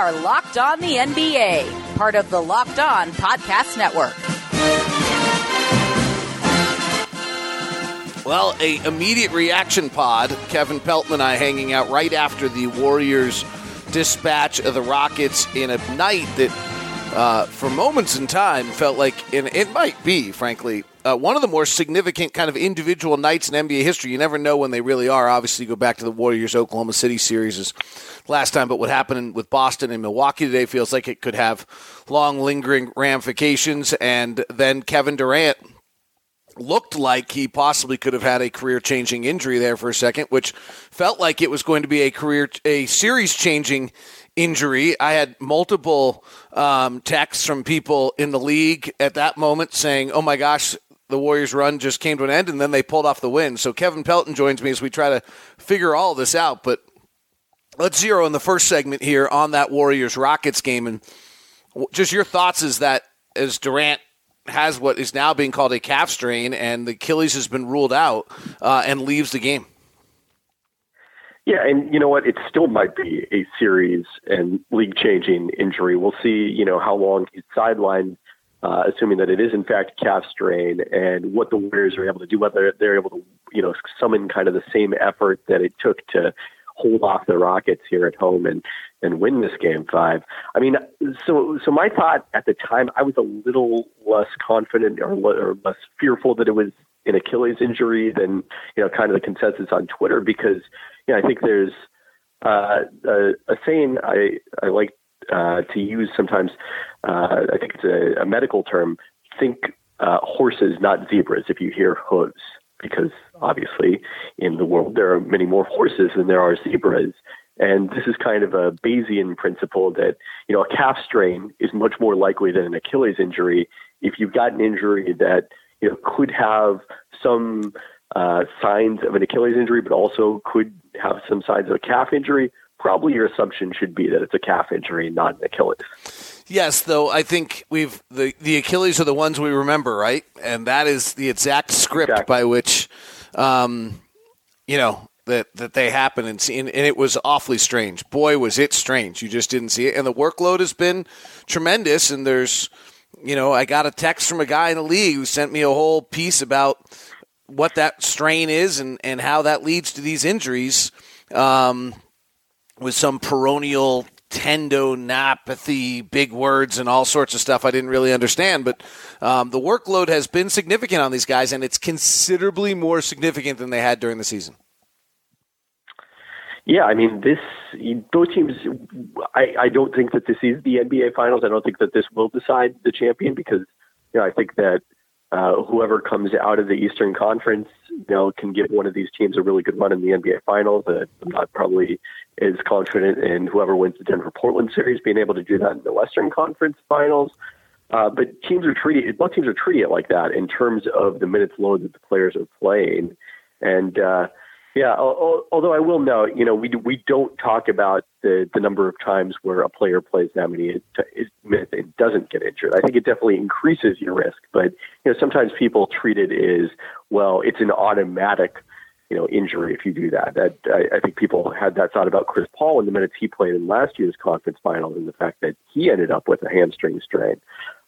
are Locked On the NBA, part of the Locked On Podcast Network. Well, a immediate reaction pod. Kevin Pelton and I hanging out right after the Warriors dispatch of the Rockets in a night that, uh, for moments in time, felt like, and it might be, frankly, uh, one of the more significant kind of individual nights in NBA history. You never know when they really are. Obviously, go back to the Warriors Oklahoma City series is last time, but what happened with Boston and Milwaukee today feels like it could have long, lingering ramifications. And then Kevin Durant looked like he possibly could have had a career changing injury there for a second, which felt like it was going to be a career, a series changing injury. I had multiple um, texts from people in the league at that moment saying, oh my gosh, the Warriors' run just came to an end, and then they pulled off the win. So Kevin Pelton joins me as we try to figure all this out. But let's zero in the first segment here on that Warriors Rockets game, and just your thoughts is that as Durant has what is now being called a calf strain, and the Achilles has been ruled out uh, and leaves the game. Yeah, and you know what? It still might be a series and league changing injury. We'll see, you know, how long he's sidelined uh, assuming that it is in fact calf strain, and what the Warriors are able to do, whether they're able to, you know, summon kind of the same effort that it took to hold off the Rockets here at home and and win this game five. I mean, so so my thought at the time, I was a little less confident or, or less fearful that it was an Achilles injury than you know kind of the consensus on Twitter because you know I think there's uh, a, a saying I I like uh, to use sometimes. Uh, I think it's a, a medical term. Think uh, horses, not zebras. If you hear hooves, because obviously in the world there are many more horses than there are zebras. And this is kind of a Bayesian principle that, you know, a calf strain is much more likely than an Achilles injury. If you've got an injury that, you know, could have some uh, signs of an Achilles injury, but also could have some signs of a calf injury, probably your assumption should be that it's a calf injury, not an Achilles. Yes, though I think we've the the Achilles are the ones we remember, right? And that is the exact script exactly. by which, um, you know, that that they happen and see, and, and, it was awfully strange. Boy, was it strange! You just didn't see it, and the workload has been tremendous. And there's, you know, I got a text from a guy in the league who sent me a whole piece about what that strain is and and how that leads to these injuries. Um, with some peroneal tendinopathy, big words, and all sorts of stuff I didn't really understand. But um, the workload has been significant on these guys, and it's considerably more significant than they had during the season. Yeah, I mean, this both teams. I, I don't think that this is the NBA Finals. I don't think that this will decide the champion because you know I think that uh, whoever comes out of the Eastern Conference, you know, can give one of these teams a really good run in the NBA Finals. Uh, I'm not probably as confident in whoever wins the Denver Portland series being able to do that in the Western Conference Finals. Uh, but teams are treating both teams are treating it like that in terms of the minutes load that the players are playing, and uh, yeah, although I will note, you know, we we don't talk about the the number of times where a player plays that many minutes and doesn't get injured. I think it definitely increases your risk, but you know, sometimes people treat it as well. It's an automatic, you know, injury if you do that. That I, I think people had that thought about Chris Paul in the minutes he played in last year's conference final, and the fact that he ended up with a hamstring strain.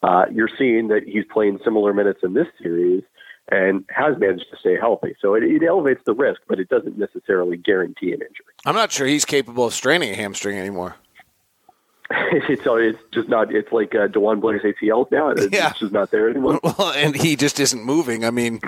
Uh, you're seeing that he's playing similar minutes in this series and has managed to stay healthy. So it, it, elevates the risk, but it doesn't necessarily guarantee an injury. I'm not sure he's capable of straining a hamstring anymore. it's it's just not. It's like uh, DeJuan Blair's ACL now. It's, yeah. it's just not there anymore. Well, and he just isn't moving. I mean,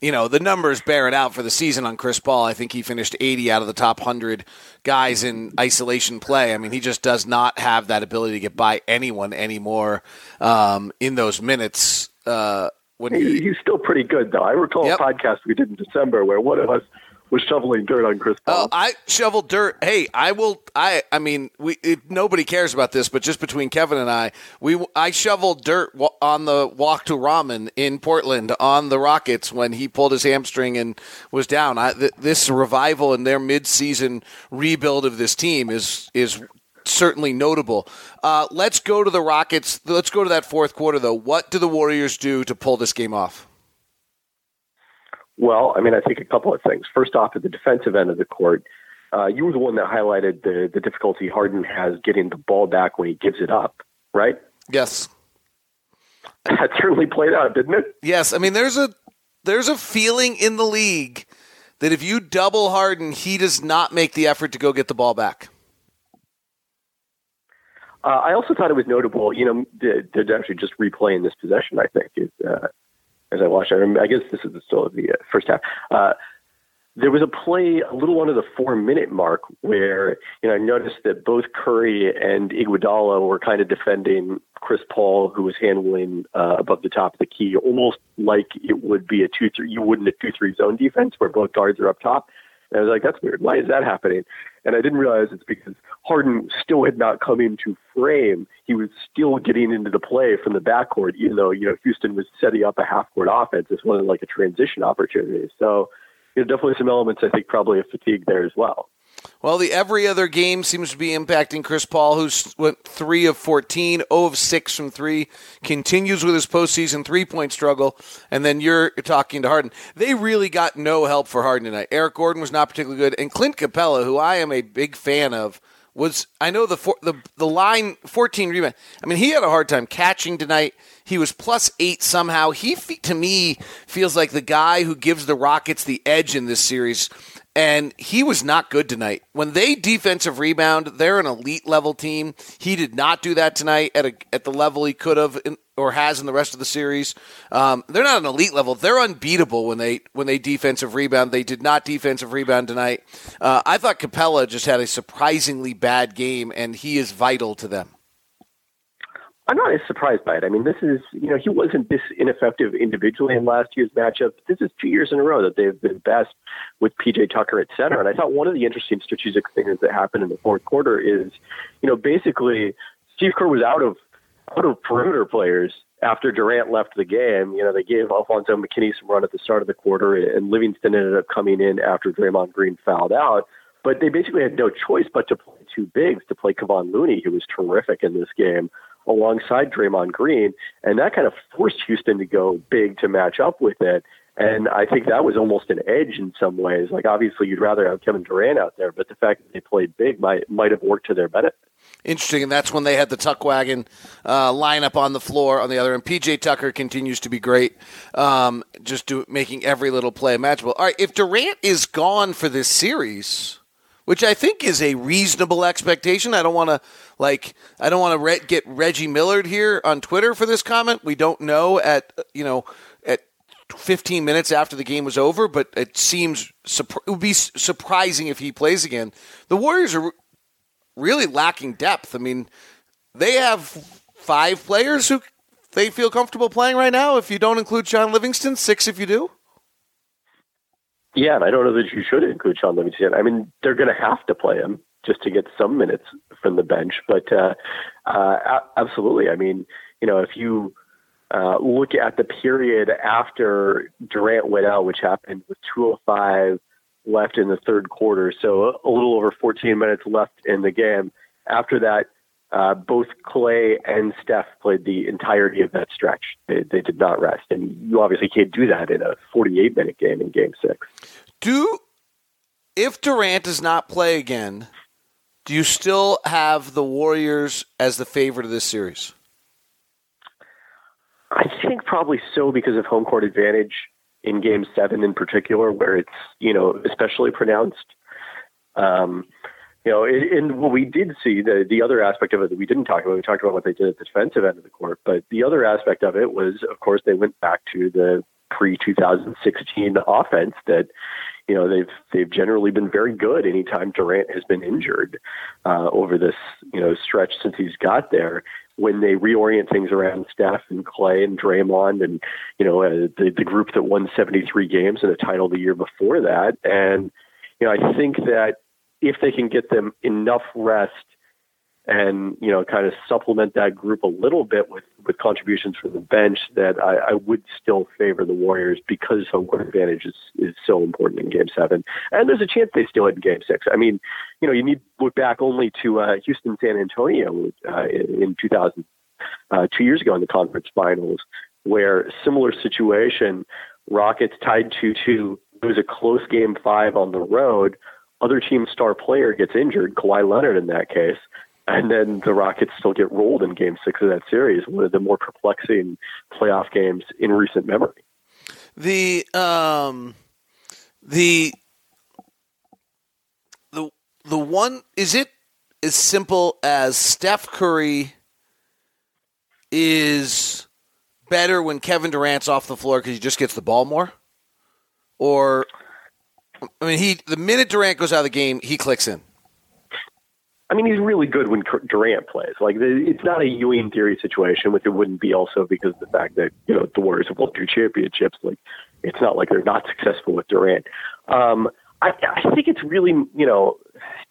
you know, the numbers bear it out for the season on Chris Paul. I think he finished 80 out of the top 100 guys in isolation play. I mean, he just does not have that ability to get by anyone anymore um, in those minutes. Uh, when he, he's still pretty good though. I recall yep. a podcast we did in December where one of us was shoveling dirt on Chris oh, Paul. Oh, I shoveled dirt. Hey, I will. I. I mean, we. It, nobody cares about this, but just between Kevin and I, we. I shoveled dirt on the walk to ramen in Portland on the Rockets when he pulled his hamstring and was down. I, th- this revival and their midseason rebuild of this team is is certainly notable. Uh, let's go to the Rockets. Let's go to that fourth quarter, though. What do the Warriors do to pull this game off? Well, I mean, I think a couple of things. First off, at the defensive end of the court, uh, you were the one that highlighted the the difficulty Harden has getting the ball back when he gives it up, right? Yes. That certainly played out, didn't it? Yes. I mean, there's a there's a feeling in the league that if you double Harden, he does not make the effort to go get the ball back. Uh, I also thought it was notable, you know, they're actually just replaying this possession, I think, is, uh, as I watched. I, I guess this is still the uh, first half. Uh, there was a play a little under the four minute mark where you know I noticed that both Curry and Iguodala were kind of defending Chris Paul, who was handling uh, above the top of the key, almost like it would be a two three. You wouldn't a two three zone defense where both guards are up top. And I was like, that's weird. Why is that happening? And I didn't realize it's because Harden still had not come into frame. He was still getting into the play from the backcourt, even though you know Houston was setting up a half court offense. This wasn't like a transition opportunity. So you know, definitely some elements, I think, probably of fatigue there as well. Well, the every other game seems to be impacting Chris Paul, who's went three of 14, 0 of 6 from three, continues with his postseason three point struggle, and then you're talking to Harden. They really got no help for Harden tonight. Eric Gordon was not particularly good, and Clint Capela, who I am a big fan of, was I know the the the line 14 rebound. I mean, he had a hard time catching tonight. He was plus eight somehow. He, to me, feels like the guy who gives the Rockets the edge in this series. And he was not good tonight. When they defensive rebound, they're an elite level team. He did not do that tonight at a, at the level he could have in, or has in the rest of the series. Um, they're not an elite level. They're unbeatable when they when they defensive rebound. They did not defensive rebound tonight. Uh, I thought Capela just had a surprisingly bad game, and he is vital to them. I'm not as surprised by it. I mean, this is, you know, he wasn't this ineffective individually in last year's matchup. This is two years in a row that they've been best with PJ Tucker at center. And I thought one of the interesting strategic things that happened in the fourth quarter is, you know, basically Steve Kerr was out of out of perimeter players after Durant left the game. You know, they gave Alfonzo McKinnie some run at the start of the quarter, and Livingston ended up coming in after Draymond Green fouled out. But they basically had no choice but to play two bigs to play Kevon Looney, who was terrific in this game alongside Draymond Green, and that kind of forced Houston to go big to match up with it. And I think that was almost an edge in some ways. Like obviously, you'd rather have Kevin Durant out there, but the fact that they played big might might have worked to their benefit. Interesting, and that's when they had the Tuck Wagon uh, lineup on the floor on the other end. PJ Tucker continues to be great, um, just do, making every little play imaginable. All right, if Durant is gone for this series, which I think is a reasonable expectation. I don't want to like I don't want to re- get Reggie Millard here on Twitter for this comment. We don't know at you know at 15 minutes after the game was over, but it seems it would be surprising if he plays again. The Warriors are really lacking depth. I mean, they have five players who they feel comfortable playing right now. If you don't include Shaun Livingston, six if you do. Yeah, and I don't know that you should include Shaun Livingston. I mean, they're going to have to play him just to get some minutes from the bench. But uh, uh, absolutely, I mean, you know, if you uh, look at the period after Durant went out, which happened with 205 left in the third quarter, so a little over 14 minutes left in the game. After that, uh, both Clay and Steph played the entirety of that stretch. They, they, did not rest, and you obviously can't do that in a 48 minute game in Game Six. Do if Durant does not play again, do you still have the Warriors as the favorite of this series? I think probably so because of home court advantage in Game Seven in particular, where it's you know especially pronounced. Um, you know, and what we did see, the the other aspect of it that we didn't talk about, we talked about what they did at the defensive end of the court, but the other aspect of it was, of course, they went back to the pre 2016 offense that, you know, they've they've generally been very good anytime Durant has been injured uh, over this, you know, stretch since he's got there. When they reorient things around Steph and Clay and Draymond and you know uh, the the group that won 73 games and a title the year before that, and you know I think that if they can get them enough rest and you know kind of supplement that group a little bit with with contributions from the bench that I, I would still favor the Warriors because home court advantage is, is so important in Game Seven, and there's a chance they steal it in Game Six. I mean, you know, you need to look back only to uh, Houston San Antonio uh, in, in 2000, uh, two years ago in the conference finals, where similar situation, Rockets tied two two. It was a close game five on the road other team's star player gets injured, Kawhi Leonard in that case, and then the Rockets still get rolled in Game Six of that series. One of the more perplexing playoff games in recent memory. The um, the the the one is it as simple as Steph Curry is better when Kevin Durant's off the floor because he just gets the ball more, or I mean, he the minute Durant goes out of the game, he clicks in. I mean, he's really good when Durant plays. Like, it's not a Ewing theory situation, which it wouldn't be also because of the fact that, you know, the Warriors have won two championships. Like, it's not like they're not successful with Durant. Um, I, I think it's really, you know,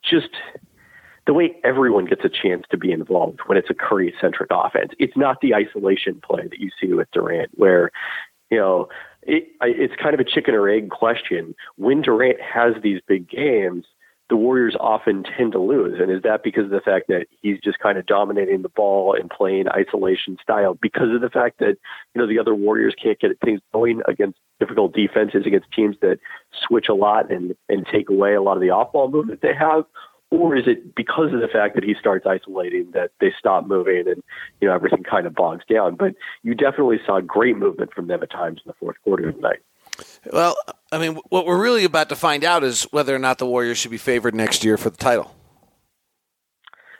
just the way everyone gets a chance to be involved when it's a Curry centric offense. It's not the isolation play that you see with Durant, where, you know, it, it's kind of a chicken or egg question. When Durant has these big games, the Warriors often tend to lose. And is that because of the fact that he's just kind of dominating the ball and playing isolation style? Because of the fact that, you know, the other Warriors can't get things going against difficult defenses, against teams that switch a lot and, and take away a lot of the off ball movement they have? Or is it because of the fact that he starts isolating that they stop moving and, you know, everything kind of bogs down? But you definitely saw great movement from them at times in the fourth quarter tonight. Well, I mean, what we're really about to find out is whether or not the Warriors should be favored next year for the title.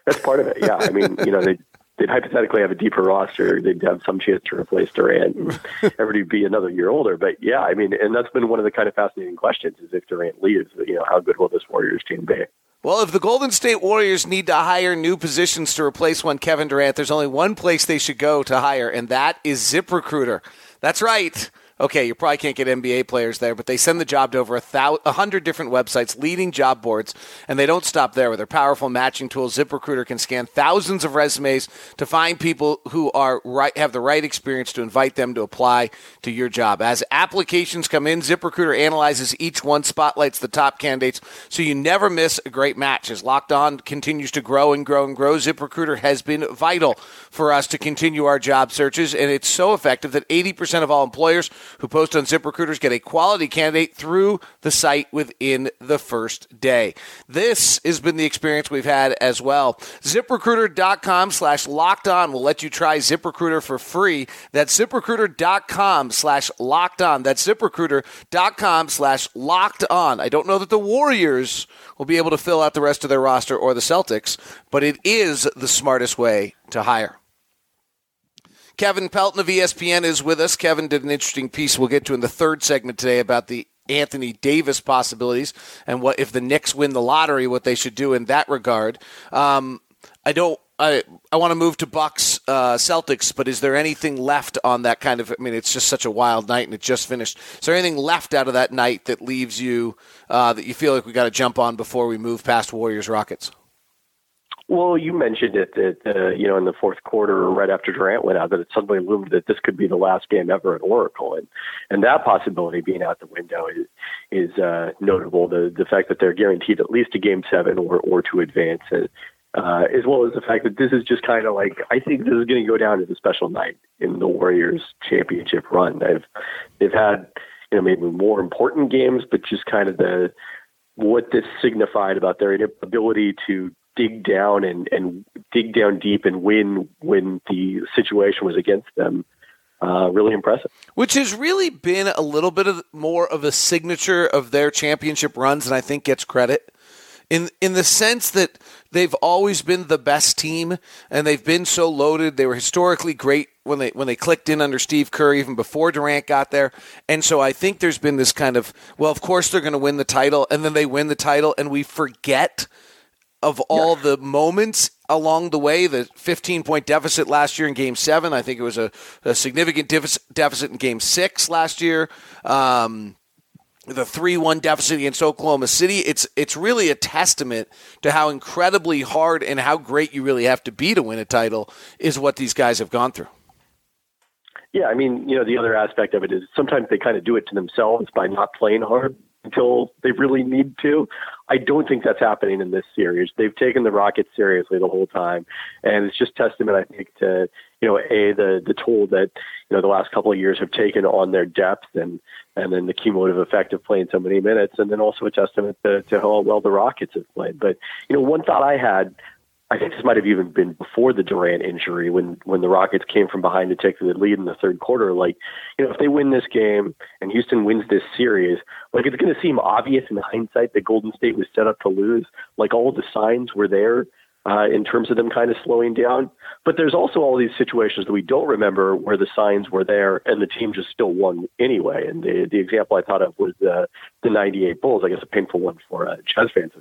That's part of it. Yeah, I mean, you know, they they'd hypothetically have a deeper roster. They'd have some chance to replace Durant and everybody be another year older. But yeah, I mean, and that's been one of the kind of fascinating questions: is if Durant leaves, you know, how good will this Warriors team be? Well, if the Golden State Warriors need to hire new positions to replace one Kevin Durant, there's only one place they should go to hire, and that is ZipRecruiter. That's right okay, you probably can't get NBA players there, but they send the job to over a, thou- a hundred different websites, leading job boards, and they don't stop there. With their powerful matching tool, ZipRecruiter can scan thousands of resumes to find people who are right, have the right experience to invite them to apply to your job. As applications come in, ZipRecruiter analyzes each one, spotlights the top candidates, so you never miss a great match. As Locked On continues to grow and grow and grow, ZipRecruiter has been vital for us to continue our job searches, and it's so effective that 80% of all employers who post on ZipRecruiters get a quality candidate through the site within the first day. This has been the experience we've had as well. ZipRecruiter.com slash locked on will let you try ZipRecruiter for free. That's ZipRecruiter.com slash locked on. That's ZipRecruiter.com slash locked on. I don't know that the Warriors will be able to fill out the rest of their roster or the Celtics, but it is the smartest way to hire. Kevin Pelton of ESPN is with us. Kevin did an interesting piece we'll get to in the third segment today about the Anthony Davis possibilities and what if the Knicks win the lottery, what they should do in that regard. Um, I don't. I I want to move to Bucks uh, Celtics, but is there anything left on that kind of? I mean, it's just such a wild night, and it just finished. Is there anything left out of that night that leaves you uh, that you feel like we got to jump on before we move past Warriors Rockets? Well, you mentioned it that uh, you know in the fourth quarter, right after Durant went out, that it suddenly loomed that this could be the last game ever at Oracle, and and that possibility being out the window is is uh, notable. The the fact that they're guaranteed at least a game seven or or to advance, uh, uh, as well as the fact that this is just kind of like I think this is going to go down as a special night in the Warriors championship run. They've they've had you know maybe more important games, but just kind of the what this signified about their ability to dig down and, and dig down deep and win when the situation was against them. Uh, really impressive. Which has really been a little bit of more of a signature of their championship runs, and I think gets credit in in the sense that they've always been the best team, and they've been so loaded. They were historically great when they when they clicked in under Steve Kerr, even before Durant got there. And so I think there's been this kind of well, of course they're going to win the title, and then they win the title, and we forget of all yeah. the moments along the way. The 15 point deficit last year in Game Seven. I think it was a, a significant deficit in Game Six last year. Um, the three-one deficit against Oklahoma City. It's it's really a testament to how incredibly hard and how great you really have to be to win a title is what these guys have gone through. Yeah, I mean, you know, the other aspect of it is sometimes they kind of do it to themselves by not playing hard until they really need to. I don't think that's happening in this series. They've taken the Rockets seriously the whole time, and it's just testament, I think, to you know, a the the toll that you know the last couple of years have taken on their depth, and and then the cumulative effect of playing so many minutes, and then also a testament to, to how well the Rockets have played. But you know, one thought I had I think this might have even been before the Durant injury when when the Rockets came from behind to take the lead in the third quarter. Like, you know, if they win this game and Houston wins this series, like it's going to seem obvious in hindsight that Golden State was set up to lose. Like all the signs were there uh, in terms of them kind of slowing down. But there's also all these situations that we don't remember where the signs were there and the team just still won anyway. And the the example I thought of was the the '98 Bulls. I guess a painful one for uh, Jazz fans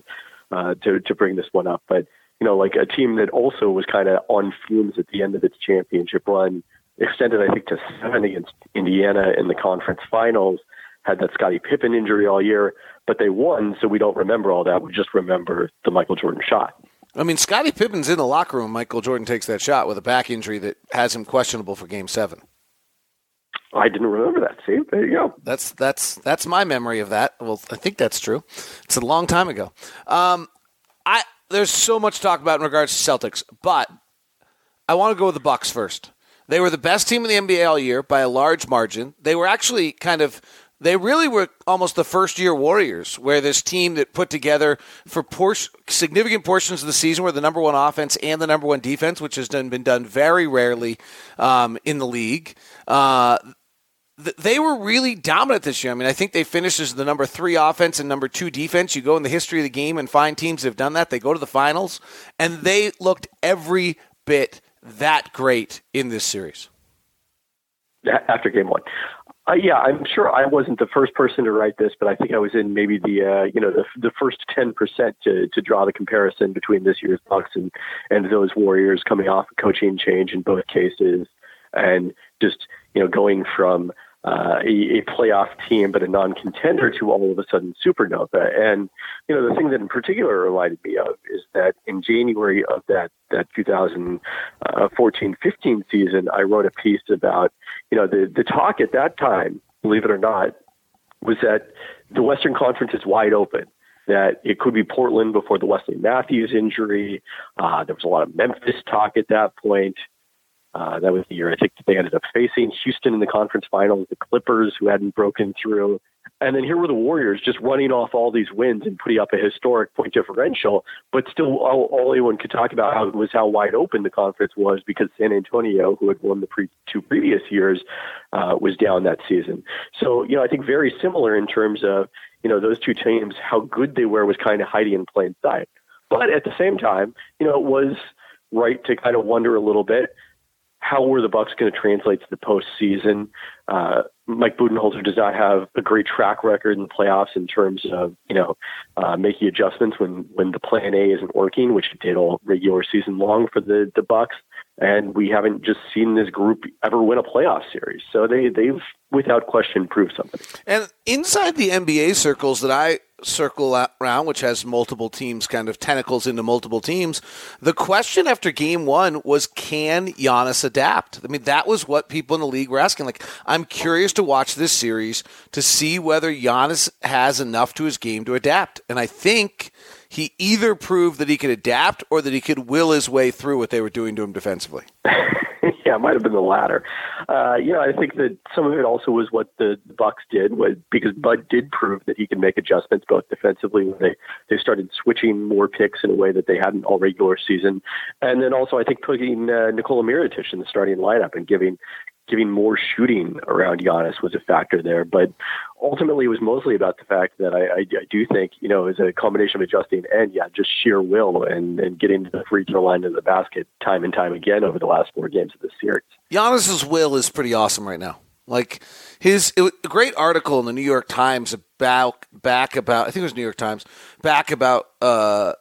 uh, to to bring this one up, but you know, like a team that also was kind of on fumes at the end of its championship run, extended, I think, to seven against Indiana in the conference finals, had that Scottie Pippen injury all year, but they won, so we don't remember all that. We just remember the Michael Jordan shot. I mean, Scottie Pippen's in the locker room. Michael Jordan takes that shot with a back injury that has him questionable for Game Seven. I didn't remember that. See, there you go. That's that's that's my memory of that. Well, I think that's true. It's a long time ago. Um, I there's so much to talk about in regards to Celtics, but I want to go with the Bucks first. They were the best team in the NBA all year by a large margin. They were actually kind of they really were almost the first year Warriors, where this team that put together for por- significant portions of the season were the number one offense and the number one defense, which has done, been done very rarely um, in the league. Uh, they were really dominant this year. I mean, I think they finished as the number three offense and number two defense. You go in the history of the game and find teams that have done that. They go to the finals, and they looked every bit that great in this series. After game one. Uh, yeah, I'm sure I wasn't the first person to write this, but I think I was in maybe the uh, you know the the first ten percent to to draw the comparison between this year's Bucks and and those Warriors coming off a coaching change in both cases, and just you know going from uh, a, a playoff team, but a non-contender to all of a sudden supernova. And you know, the thing that in particular reminded me of is that in January of that that 2014-15 season, I wrote a piece about you know the the talk at that time, believe it or not, was that the Western Conference is wide open that it could be Portland before the Wesley Matthews injury. Uh, there was a lot of Memphis talk at that point. Uh, that was the year I think they ended up facing Houston in the conference finals, the Clippers who hadn't broken through. And then here were the Warriors just running off all these wins and putting up a historic point differential. But still, all, all anyone could talk about how, was how wide open the conference was because San Antonio, who had won the pre- two previous years, uh, was down that season. So, you know, I think very similar in terms of, you know, those two teams, how good they were was kind of hiding in plain sight. But at the same time, you know, it was right to kind of wonder a little bit how were the Bucks going to translate to the postseason? Uh, Mike Budenholzer does not have a great track record in the playoffs in terms of you know uh, making adjustments when when the plan A isn't working, which it did all regular season long for the the Bucks. And we haven't just seen this group ever win a playoff series, so they they've without question proved something. And inside the NBA circles that I circle around, which has multiple teams, kind of tentacles into multiple teams. The question after game one was, can Giannis adapt? I mean, that was what people in the league were asking. Like, I'm curious to watch this series to see whether Giannis has enough to his game to adapt. And I think he either proved that he could adapt or that he could will his way through what they were doing to him defensively. yeah, it might have been the latter. Uh, you know, I think that some of it also was what the, Bucks did, was because Bud did prove that he can make adjustments both defensively when they they started switching more picks in a way that they hadn't all regular season, and then also I think putting uh, Nikola Mirotic in the starting lineup and giving giving more shooting around Giannis was a factor there. But ultimately, it was mostly about the fact that I, I, I do think, you know, it's a combination of adjusting and, yeah, just sheer will and, and getting to the free throw line of the basket time and time again over the last four games of this series. Giannis's will is pretty awesome right now. Like his it, a great article in the New York Times about back about I think it was New York Times back about uh,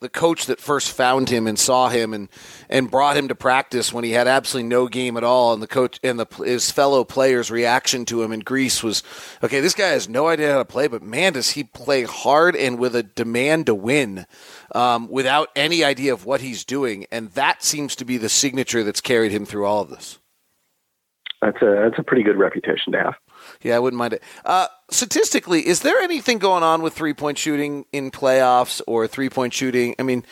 the coach that first found him and saw him and and brought him to practice when he had absolutely no game at all. And the coach and the his fellow players reaction to him in Greece was okay this guy has no idea how to play but man does he play hard and with a demand to win um, without any idea of what he's doing. And that seems to be the signature that's carried him through all of this. That's a that's a pretty good reputation to have Yeah, I wouldn't mind it. Uh, statistically, is there anything going on with three point shooting in playoffs or three point shooting? I mean,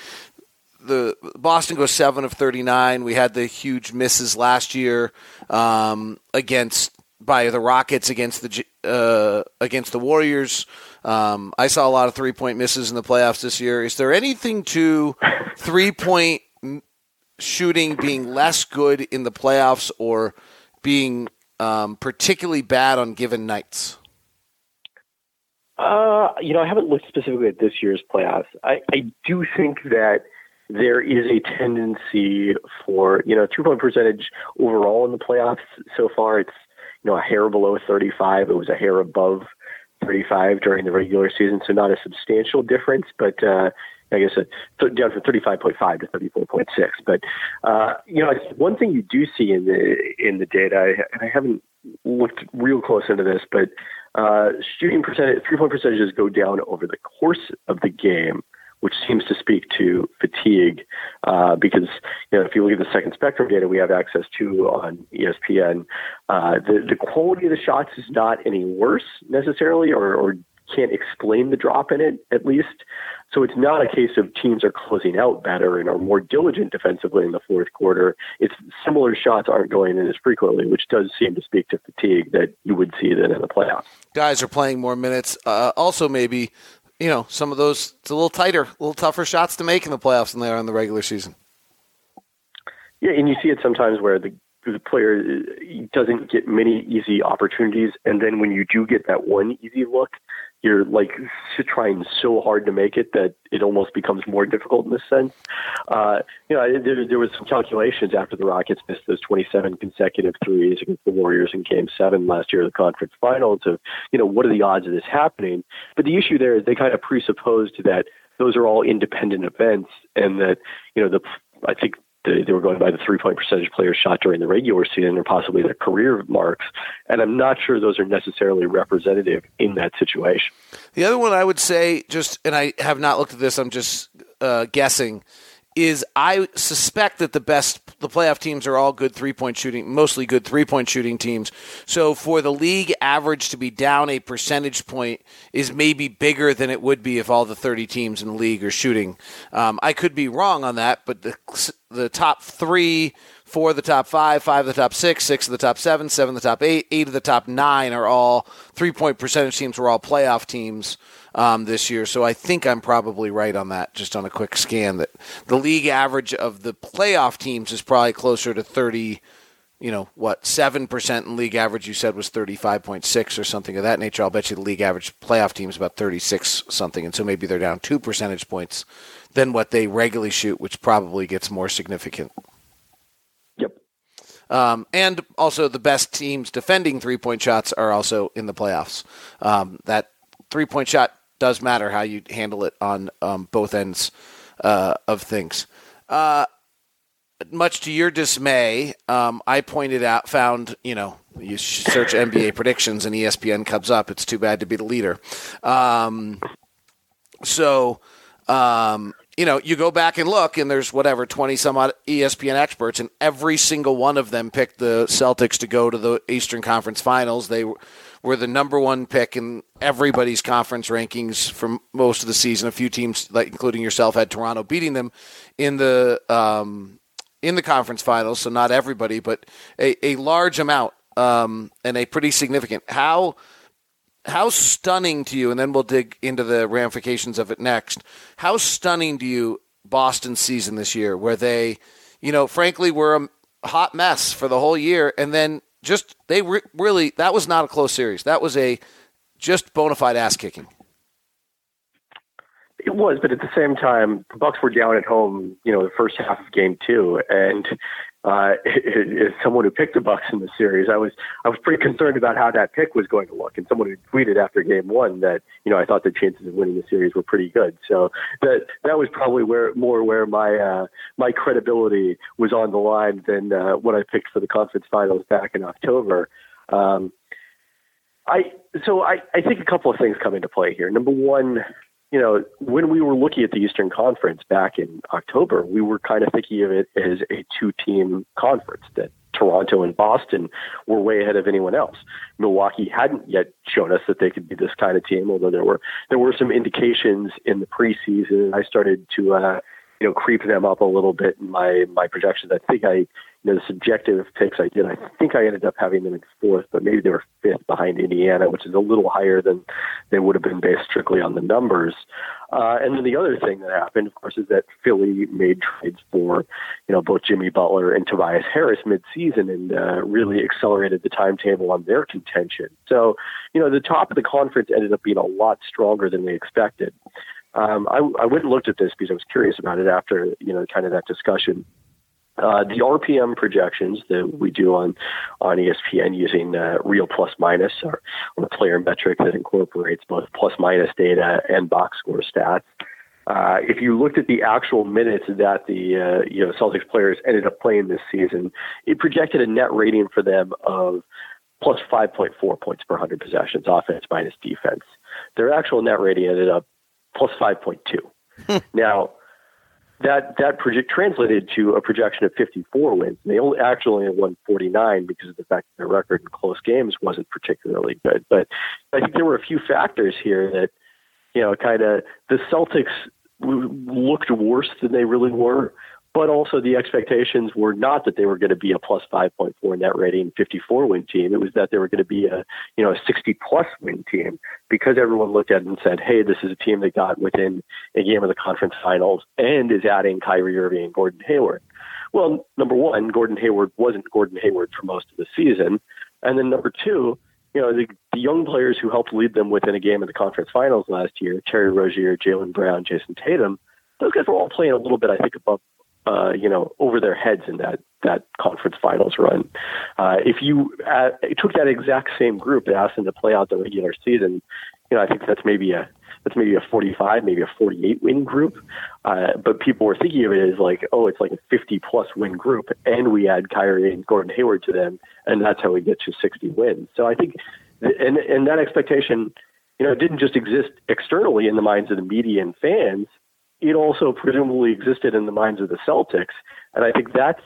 the Boston goes seven of thirty nine. We had the huge misses last year um, against by the Rockets against the uh, against the Warriors. Um, I saw a lot of three point misses in the playoffs this year. Is there anything to three point shooting being less good in the playoffs or being um, particularly bad on given nights? Uh, you know, I haven't looked specifically at this year's playoffs. I, I do think that there is a tendency for, you know, two point percentage overall in the playoffs so far. It's, you know, a hair below 35. It was a hair above 35 during the regular season, so not a substantial difference, but uh, I guess uh, down from 35.5 to 34.6. But uh, you know, one thing you do see in the in the data, and I haven't looked real close into this, but uh, shooting percentage, three point percentages go down over the course of the game which seems to speak to fatigue. Uh, because you know, if you look at the second spectrum data we have access to on ESPN, uh, the the quality of the shots is not any worse necessarily, or, or can't explain the drop in it at least. So it's not a case of teams are closing out better and are more diligent defensively in the fourth quarter. It's similar shots aren't going in as frequently, which does seem to speak to fatigue that you would see then in the playoffs. Guys are playing more minutes. Uh, also, maybe you know, some of those it's a little tighter, a little tougher shots to make in the playoffs than they are in the regular season. Yeah, and you see it sometimes where the the player uh, doesn't get many easy opportunities, and then when you do get that one easy look, you're like trying so hard to make it that it almost becomes more difficult in this sense. Uh, you know, there, there was some calculations after the Rockets missed those 27 consecutive threes against the Warriors in Game Seven last year of the conference finals. Of you know, what are the odds of this happening? But the issue there is they kind of presupposed that those are all independent events, and that you know the I think they, they were going by the three point percentage players shot during the regular season or possibly their career marks. And I'm not sure those are necessarily representative in that situation. The other one I would say, just, and I have not looked at this, I'm just uh, guessing, is I suspect that the best the playoff teams are all good three point shooting, mostly good three point shooting teams. So for the league average to be down a percentage point is maybe bigger than it would be if all the thirty teams in the league are shooting. Um, I could be wrong on that, but the the top three four of the top five, five of the top six, six of the top seven, seven of the top eight, eight of the top nine are all three point percentage teams. Were all playoff teams um, this year. So I think I'm probably right on that. Just on a quick scan, that the league average of the playoff teams is probably closer to thirty. You know what? Seven percent in league average. You said was thirty five point six or something of that nature. I'll bet you the league average playoff team is about thirty six something, and so maybe they're down two percentage points than what they regularly shoot, which probably gets more significant. Yep um, and also, the best teams defending three point shots are also in the playoffs. Um, that three point shot does matter how you handle it on um, both ends uh, of things. Uh, much to your dismay, um, I pointed out, found, you know, you search NBA predictions and ESPN comes up. It's too bad to be the leader. Um, so, um, you know, you go back and look, and there's whatever twenty some odd ESPN experts, and every single one of them picked the Celtics to go to the Eastern Conference Finals. They were the number one pick in everybody's conference rankings for most of the season. A few teams, like including yourself, had Toronto beating them in the um, in the conference finals. So not everybody, but a, a large amount um, and a pretty significant. How how stunning to you, and then we'll dig into the ramifications of it next. How stunning to you Boston's season this year, where they, you know, frankly, were a hot mess for the whole year, and then just they re- really that was not a close series. That was a just bona fide ass kicking. It was, but at the same time, the Bucks were down at home. You know, the first half of Game Two, and uh, as someone who picked the Bucks in the series, I was I was pretty concerned about how that pick was going to look. And someone who tweeted after Game One that you know I thought the chances of winning the series were pretty good. So that that was probably where more where my uh, my credibility was on the line than uh, what I picked for the conference finals back in October. Um, I so I, I think a couple of things come into play here. Number one, you know, when we were looking at the Eastern Conference back in October, we were kind of thinking of it as a two team conference that Toronto and Boston were way ahead of anyone else. Milwaukee hadn't yet shown us that they could be this kind of team, although there were there were some indications in the preseason. I started to uh, you know creep them up a little bit in my my projections. I think I know, the subjective picks I did, I think I ended up having them in fourth, but maybe they were fifth behind Indiana, which is a little higher than they would have been based strictly on the numbers. Uh, and then the other thing that happened, of course, is that Philly made trades for, you know, both Jimmy Butler and Tobias Harris midseason and uh, really accelerated the timetable on their contention. So, you know, the top of the conference ended up being a lot stronger than we expected. Um, I, I went and looked at this because I was curious about it after, you know, kind of that discussion. Uh, the RPM projections that we do on on ESPN using uh, Real Plus Minus or, or player metric that incorporates both plus minus data and box score stats. Uh, if you looked at the actual minutes that the uh, you know Celtics players ended up playing this season, it projected a net rating for them of plus 5.4 points per 100 possessions, offense minus defense. Their actual net rating ended up plus 5.2. Hmm. now, that that project translated to a projection of 54 wins. They only actually only won 49 because of the fact that their record in close games wasn't particularly good. But I think there were a few factors here that, you know, kind of the Celtics looked worse than they really were but also the expectations were not that they were going to be a plus 5.4 net rating 54 win team. It was that they were going to be a you know a 60 plus win team because everyone looked at it and said hey this is a team that got within a game of the conference finals and is adding Kyrie Irving and Gordon Hayward. Well number one Gordon Hayward wasn't Gordon Hayward for most of the season. And then number two you know, the, the young players who helped lead them within a game of the conference finals last year, Terry Rozier, Jaylen Brown, Jayson Tatum, those guys were all playing a little bit, I think, above uh, you know, over their heads in that that conference finals run. Uh, if you uh, took that exact same group and asked them to play out the regular season, you know, I think that's maybe a that's maybe a 45, maybe a 48 win group. Uh, but people were thinking of it as like, oh, it's like a 50 plus win group, and we add Kyrie and Gordon Hayward to them, and that's how we get to 60 wins. So I think, and and that expectation, you know, didn't just exist externally in the minds of the media and fans it also presumably existed in the minds of the Celtics. And I think that's,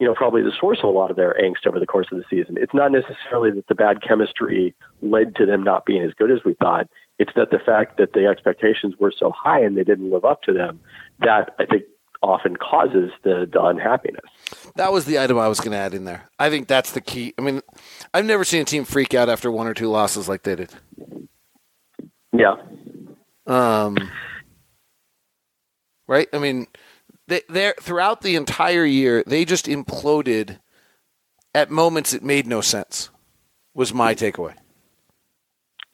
you know, probably the source of a lot of their angst over the course of the season. It's not necessarily that the bad chemistry led to them not being as good as we thought. It's that the fact that the expectations were so high and they didn't live up to them that I think often causes the, the unhappiness. That was the item I was going to add in there. I think that's the key. I mean, I've never seen a team freak out after one or two losses like they did. Yeah. Um, right? I mean, they they throughout the entire year they just imploded at moments it made no sense. Was my mm-hmm. takeaway.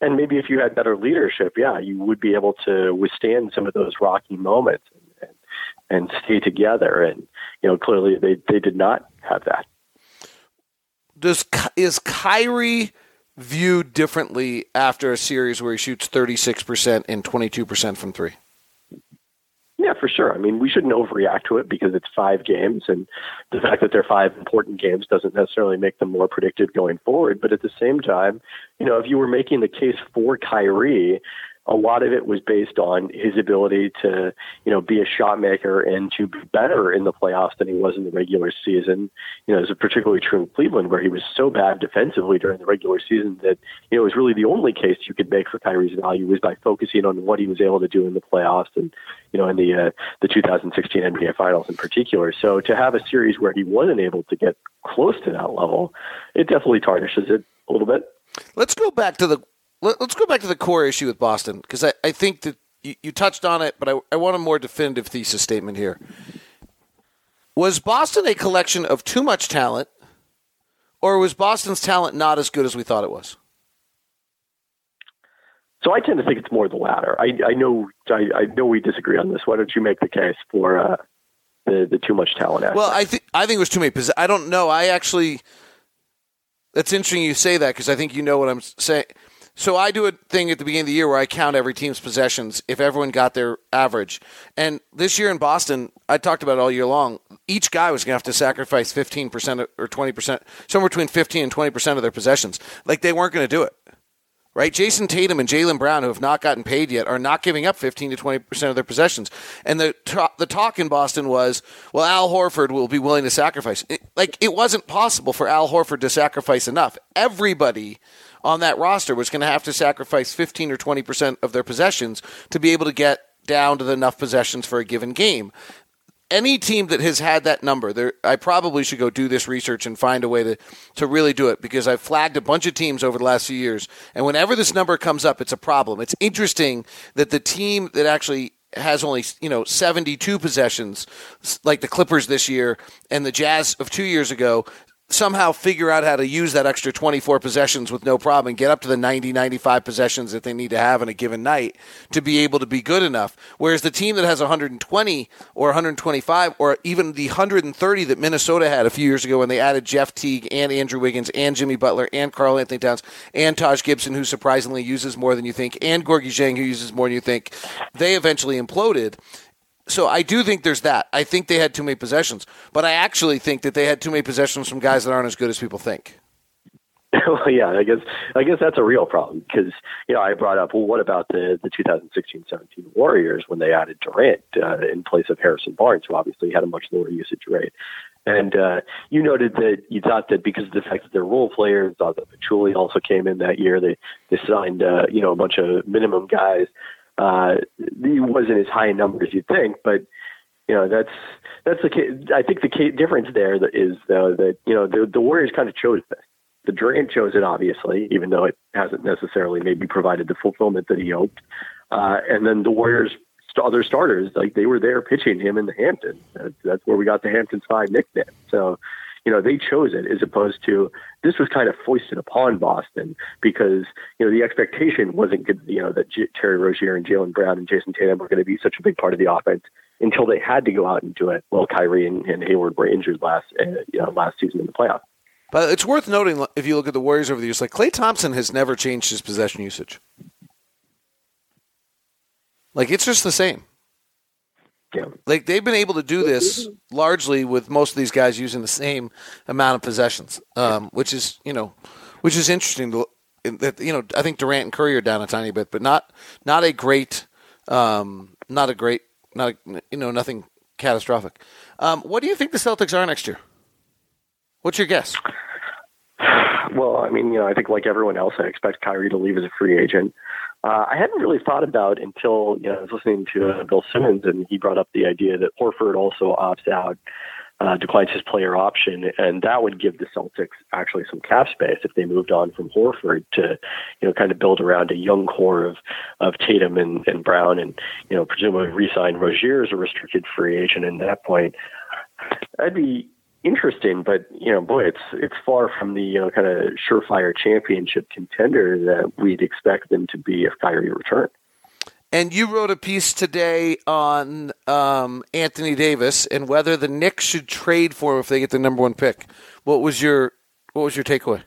And maybe if you had better leadership, yeah, you would be able to withstand some of those rocky moments and, and, and stay together. And you know, clearly they they did not have that. Does is Kyrie viewed differently after a series where he shoots thirty six percent and twenty two percent from three? Yeah, for sure. I mean, we shouldn't overreact to it because it's five games, and the fact that they're five important games doesn't necessarily make them more predicted going forward. But at the same time, you know, if you were making the case for Kyrie, a lot of it was based on his ability to, you know, be a shot maker and to be better in the playoffs than he was in the regular season. You know, it's particularly true in Cleveland where he was so bad defensively during the regular season that, you know, it was really the only case you could make for Kyrie's value was by focusing on what he was able to do in the playoffs and, you know, in the uh, the 2016 NBA Finals in particular. So to have a series where he wasn't able to get close to that level, it definitely tarnishes it a little bit. Let's go back to the let, us go back to the core issue with Boston because I, I think that you, you touched on it, but I, I want a more definitive thesis statement here. Was Boston a collection of too much talent, or was Boston's talent not as good as we thought it was? So I tend to think it's more the latter. I, I know I, I, know we disagree on this. Why don't you make the case for uh, the the too much talent? Aspect? Well, I think I think it was too many. Because I don't know. I actually. That's interesting you say that because I think you know what I'm saying. So I do a thing at the beginning of the year where I count every team's possessions if everyone got their average. And this year in Boston, I talked about it all year long. Each guy was going to have to sacrifice 15% or 20%, somewhere between 15 and 20% of their possessions. Like they weren't going to do it. Right? Jayson Tatum and Jaylen Brown, who have not gotten paid yet, are not giving up 15 to 20% of their possessions. And the, the talk in Boston was, well, Al Horford will be willing to sacrifice. like it wasn't possible for Al Horford to sacrifice enough. Everybody on that roster was going to have to sacrifice 15 or 20 percent of their possessions to be able to get down to enough possessions for a given game any team that has had that number, there, I probably should go do this research and find a way to, to really do it because I've flagged a bunch of teams over the last few years. And whenever this number comes up, it's a problem. It's interesting that the team that actually has only you know 72 possessions like the Clippers this year and the Jazz of 2 years ago somehow figure out how to use that extra 24 possessions with no problem and get up to the 90 95 possessions that they need to have in a given night to be able to be good enough. Whereas the team that has 120 or 125 or even the 130 that Minnesota had a few years ago when they added Jeff Teague and Andrew Wiggins and Jimmy Butler and Karl-Anthony Towns and Taj Gibson who surprisingly uses more than you think and Gorgui Dieng who uses more than you think they eventually imploded so I do think there's that. I think they had too many possessions, but I actually think that they had too many possessions from guys that aren't as good as people think. well, yeah, I guess I guess that's a real problem because you know I brought up well, what about the the 2016-17 Warriors when they added Durant uh, in place of Harrison Barnes, who obviously had a much lower usage rate. And uh, you noted that you thought that because of the fact that they're role players, thought that Pachulia also came in that year. They they signed uh, you know a bunch of minimum guys uh, he wasn't as high in numbers as you'd think, but you know that's that's the. I think the key difference there is though that you know the the Warriors kind of chose this. The Durant chose it obviously, even though it hasn't necessarily maybe provided the fulfillment that he hoped. Uh, and then the Warriors other starters like they were there pitching him in the Hamptons. That's, that's where we got the Hamptons Five nickname. So you know, they chose it as opposed to this was kind of foisted upon Boston because, you know, the expectation wasn't good, you know, that J- Terry Rozier and Jaylen Brown and Jayson Tatum were going to be such a big part of the offense until they had to go out and do it. Well, Kyrie and, and Hayward were injured last, uh, you know, last season in the playoffs. But it's worth noting if you look at the Warriors over the years, like Klay Thompson has never changed his possession usage. Like it's just the same. Yeah. Like they've been able to do this largely with most of these guys using the same amount of possessions, um, which is you know, which is interesting. To, that you know, I think Durant and Curry are down a tiny bit, but not not a great, um, not a great, not a, you know, nothing catastrophic. Um, what do you think the Celtics are next year? What's your guess? Well, I mean, you know, I think like everyone else, I expect Kyrie to leave as a free agent uh, I hadn't really thought about until you know I was listening to uh, Bill Simmons and he brought up the idea that Horford also opts out, uh, declines his player option, and that would give the Celtics actually some cap space if they moved on from Horford to you know kind of build around a young core of of Tatum and, and Brown and you know presumably re-sign Rozier as a restricted free agent. And at that point, I'd be interesting, but you know, boy, it's it's far from the you know kind of surefire championship contender that we'd expect them to be if Kyrie returned. And you wrote a piece today on um, Anthony Davis and whether the Knicks should trade for him if they get the number one pick. What was your what was your takeaway?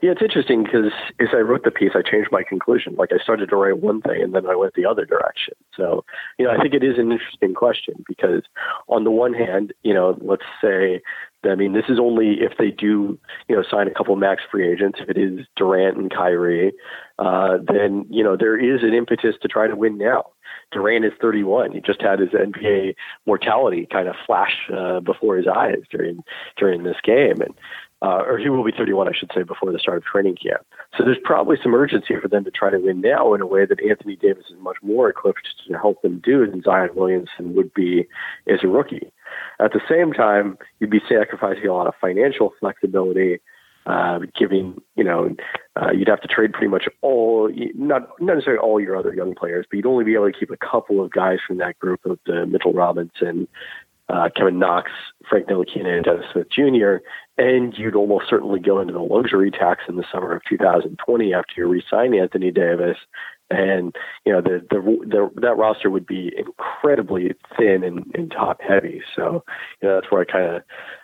Yeah, it's interesting because as I wrote the piece, I changed my conclusion. Like I started to write one thing and then I went the other direction. So, you know, I think it is an interesting question because on the one hand, you know, let's say, I mean, this is only if they do, you know, sign a couple max free agents. If it is Durant and Kyrie, uh, then, you know, there is an impetus to try to win now. Durant is 31. He just had his NBA mortality kind of flash uh, before his eyes during during this game, and uh, or he will be 31, I should say, before the start of training camp. So there's probably some urgency for them to try to win now in a way that Anthony Davis is much more equipped to help them do than Zion Williamson would be as a rookie. At the same time, you'd be sacrificing a lot of financial flexibility, uh, giving, you know, uh, you'd have to trade pretty much all, not, not necessarily all your other young players, but you'd only be able to keep a couple of guys from that group of the Mitchell Robinson, uh, Kevin Knox, Frank Ntilikina, and Dennis Smith Jr. And you'd almost certainly go into the luxury tax in the summer of 2020 after you re-sign Anthony Davis. And you know the, the the that roster would be incredibly thin and, and top heavy. So you know that's where I kind of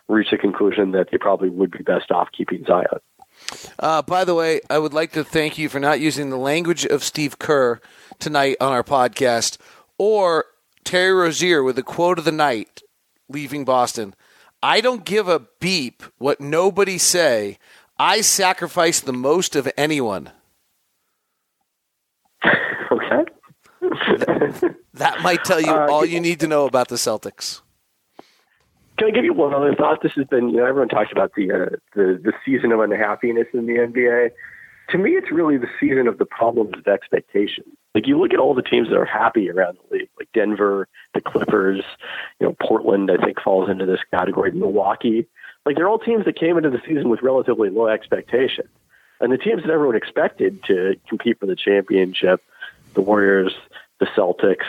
reached the conclusion that they probably would be best off keeping Zion. Uh, by the way, I would like to thank you for not using the language of Steve Kerr tonight on our podcast, or Terry Rozier with the quote of the night leaving Boston. I don't give a beep what nobody say. I sacrifice the most of anyone. Okay. that, that, might tell you uh, all you need to know about the Celtics. can I give you one other thought? This has been, you know, everyone talks about the uh, the the season of unhappiness in the NBA. To me, it's really the season of the problems of expectation. Like you look at all the teams that are happy around the league, like Denver, the Clippers, you know, Portland. I think falls into this category. Milwaukee, like they're all teams that came into the season with relatively low expectations, and the teams that everyone expected to compete for the championship, the Warriors, the Celtics,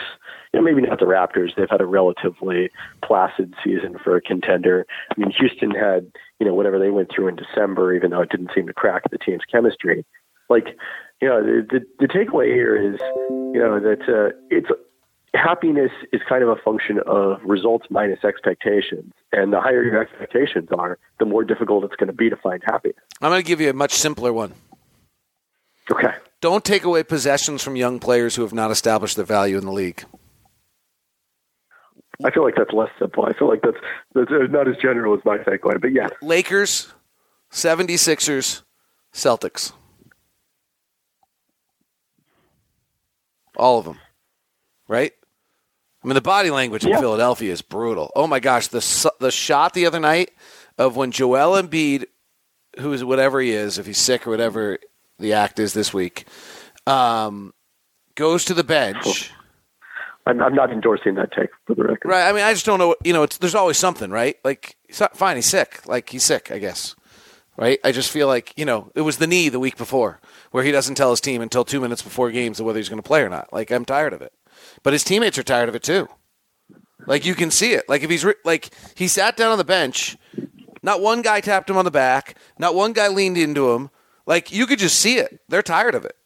you know, maybe not the Raptors. They've had a relatively placid season for a contender. I mean, Houston had, you know, whatever they went through in December, even though it didn't seem to crack the team's chemistry. Like, you know, the, the, the takeaway here is, you know, that uh, it's happiness is kind of a function of results minus expectations. And the higher your expectations are, the more difficult it's going to be to find happiness. I'm going to give you a much simpler one. Okay. Don't take away possessions from young players who have not established their value in the league. I feel like that's less simple. I feel like that's, that's not as general as my takeaway, but yeah. Lakers, 76ers, Celtics. All of them. Right? I mean, the body language in Yeah. Philadelphia is brutal. Oh my gosh, the the shot the other night of when Joel Embiid, who is whatever he is, if he's sick or whatever the act is this week, um, goes to the bench. I'm, I'm not endorsing that take for the record. Right. I mean, I just don't know. You know, it's, there's always something, right? Like, he's not, fine, he's sick. Like, he's sick, I guess. Right. I just feel like you know it was the knee the week before, where he doesn't tell his team until two minutes before games whether he's going to play or not. Like, I'm tired of it, but his teammates are tired of it too. Like, you can see it. Like, if he's re- like he sat down on the bench, not one guy tapped him on the back, not one guy leaned into him. Like, you could just see it. They're tired of it.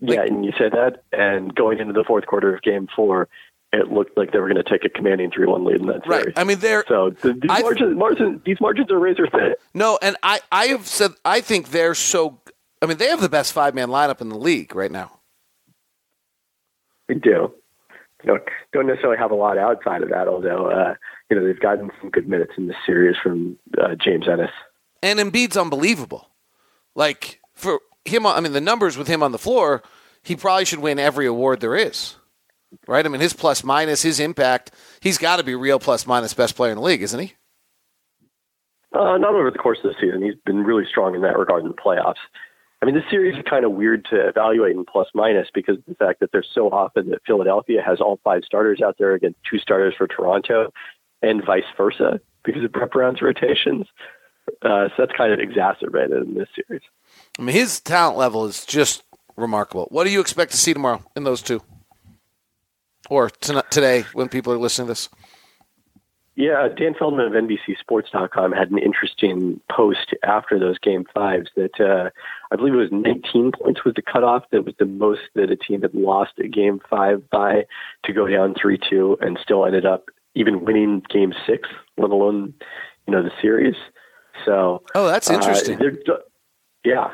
Yeah, and you said that, and going into the fourth quarter of Game Four, it looked like they were going to take a commanding three-one lead in that Right. series. I mean, they're so these I- margins, margins, these margins are razor thin. No, and I, I have said I think they're so. I mean, they have the best five man lineup in the league right now. They do. Know, don't necessarily have a lot outside of that, although uh, you know they've gotten some good minutes in this series from uh, James Ennis. And Embiid's unbelievable. Like for him, I mean, the numbers with him on the floor, he probably should win every award there is. Right? I mean, his plus minus, his impact, he's got to be real plus minus best player in the league, isn't he? Uh, not over the course of the season. He's been really strong in that regard in the playoffs. I mean, this series is kind of weird to evaluate in plus minus because of the fact that there's so often that Philadelphia has all five starters out there against two starters for Toronto, and vice versa because of Brett Brown's rotations. Uh, so that's kind of exacerbated in this series. I mean, his talent level is just remarkable. What do you expect to see tomorrow in those two? Or tonight, today when people are listening to this? Yeah, Dan Feldman of NBCSports.com had an interesting post after those game fives that uh, I believe it was 19 points was the cutoff. That was the most that a team had lost a game five by to go down 3 2 and still ended up even winning game six, let alone, you know, the series. So, Oh, that's uh, interesting. they're- yeah.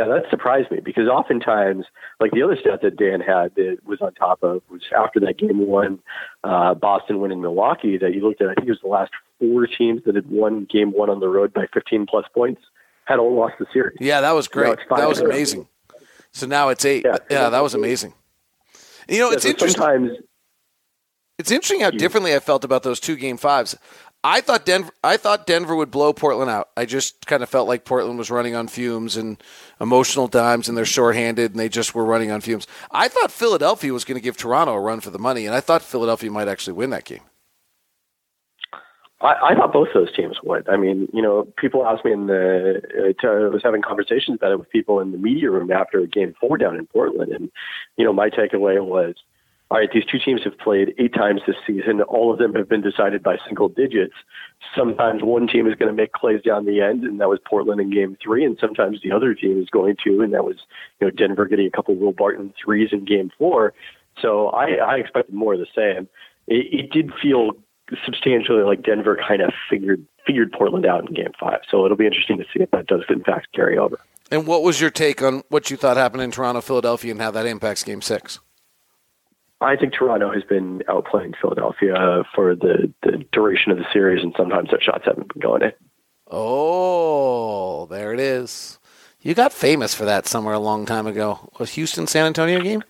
Yeah, that surprised me because oftentimes, like the other stat that Dan had that was on top of was after that game one, uh, Boston winning Milwaukee, that you looked at, I think it was the last four teams that had won game one on the road by 15 plus points had all lost the series. Yeah, that was great. it's That was in a row. amazing. So now it's eight. Yeah. Yeah, that was amazing. You know, it's Yeah, so interesting. Sometimes, It's interesting how differently I felt about those two game fives. I thought Denver. I thought Denver would blow Portland out. I just kind of felt like Portland was running on fumes and emotional dimes, and they're shorthanded, and they just were running on fumes. I thought Philadelphia was going to give Toronto a run for the money, and I thought Philadelphia might actually win that game. I, I thought both those teams would. I mean, you know, people asked me in the. Uh, I was having conversations about it with people in the media room after Game Four down in Portland, and you know, my takeaway was, all right, these two teams have played eight times this season. All of them have been decided by single digits. Sometimes one team is going to make plays down the end, and that was Portland in Game Three, and sometimes the other team is going to, and that was you know Denver getting a couple of Will Barton threes in Game Four. So I, I expected more of the same. It, it did feel substantially like Denver kind of figured figured Portland out in Game Five. So it'll be interesting to see if that does in fact carry over. And what was your take on what you thought happened in Toronto, Philadelphia, and how that impacts Game Six? I think Toronto has been outplaying Philadelphia for the, the duration of the series, and sometimes their shots haven't been going in. Oh, there it is. You got famous for that somewhere a long time ago. Was Houston San Antonio game?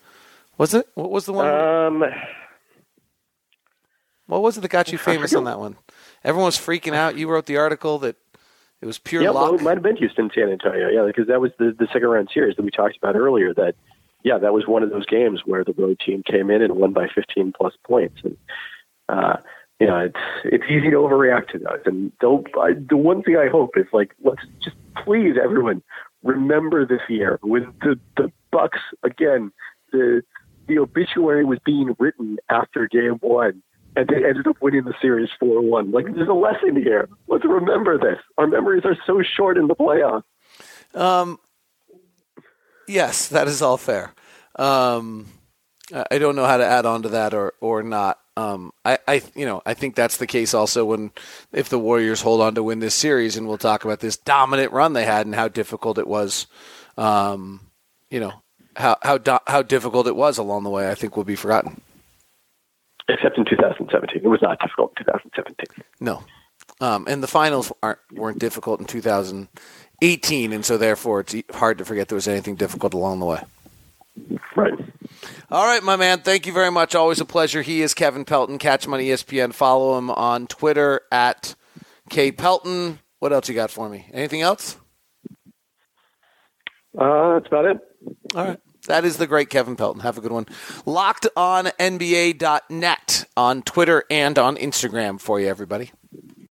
Was it? What was the one? Um, What was it that got you famous on that one? Everyone was freaking out. You wrote the article that it was pure yeah, luck. well, it might have been Houston, San Antonio. Yeah, because that was the the second round series that we talked about earlier. That yeah, that was one of those games where the road team came in and won by 15 plus points. And uh, you know, it's it's easy to overreact to those. And don't I, the one thing I hope is like let's just please everyone remember this year when the the Bucks again the the obituary was being written after game one and they ended up winning the series 4 1. Like, there's a lesson here. Let's remember this. Our memories are so short in the playoffs. Um, yes, that is all fair. Um, I don't know how to add on to that or, or not. Um, I, I, you know, I think that's the case also when if the Warriors hold on to win this series, and we'll talk about this dominant run they had and how difficult it was. Um, you know, how how how difficult it was along the way. I think will be forgotten except in 2017. It was not difficult in 2017. No, um, and the finals aren't weren't difficult in 2018, and so therefore it's hard to forget there was anything difficult along the way. Right. All right, my man. Thank you very much. Always a pleasure. He is Kevin Pelton. Catch him on ESPN. Follow him on Twitter at K Pelton. What else you got for me? Anything else? Uh, that's about it. All right. That is the great Kevin Pelton. Have a good one. Locked on NBA.net on Twitter and on Instagram for you, everybody.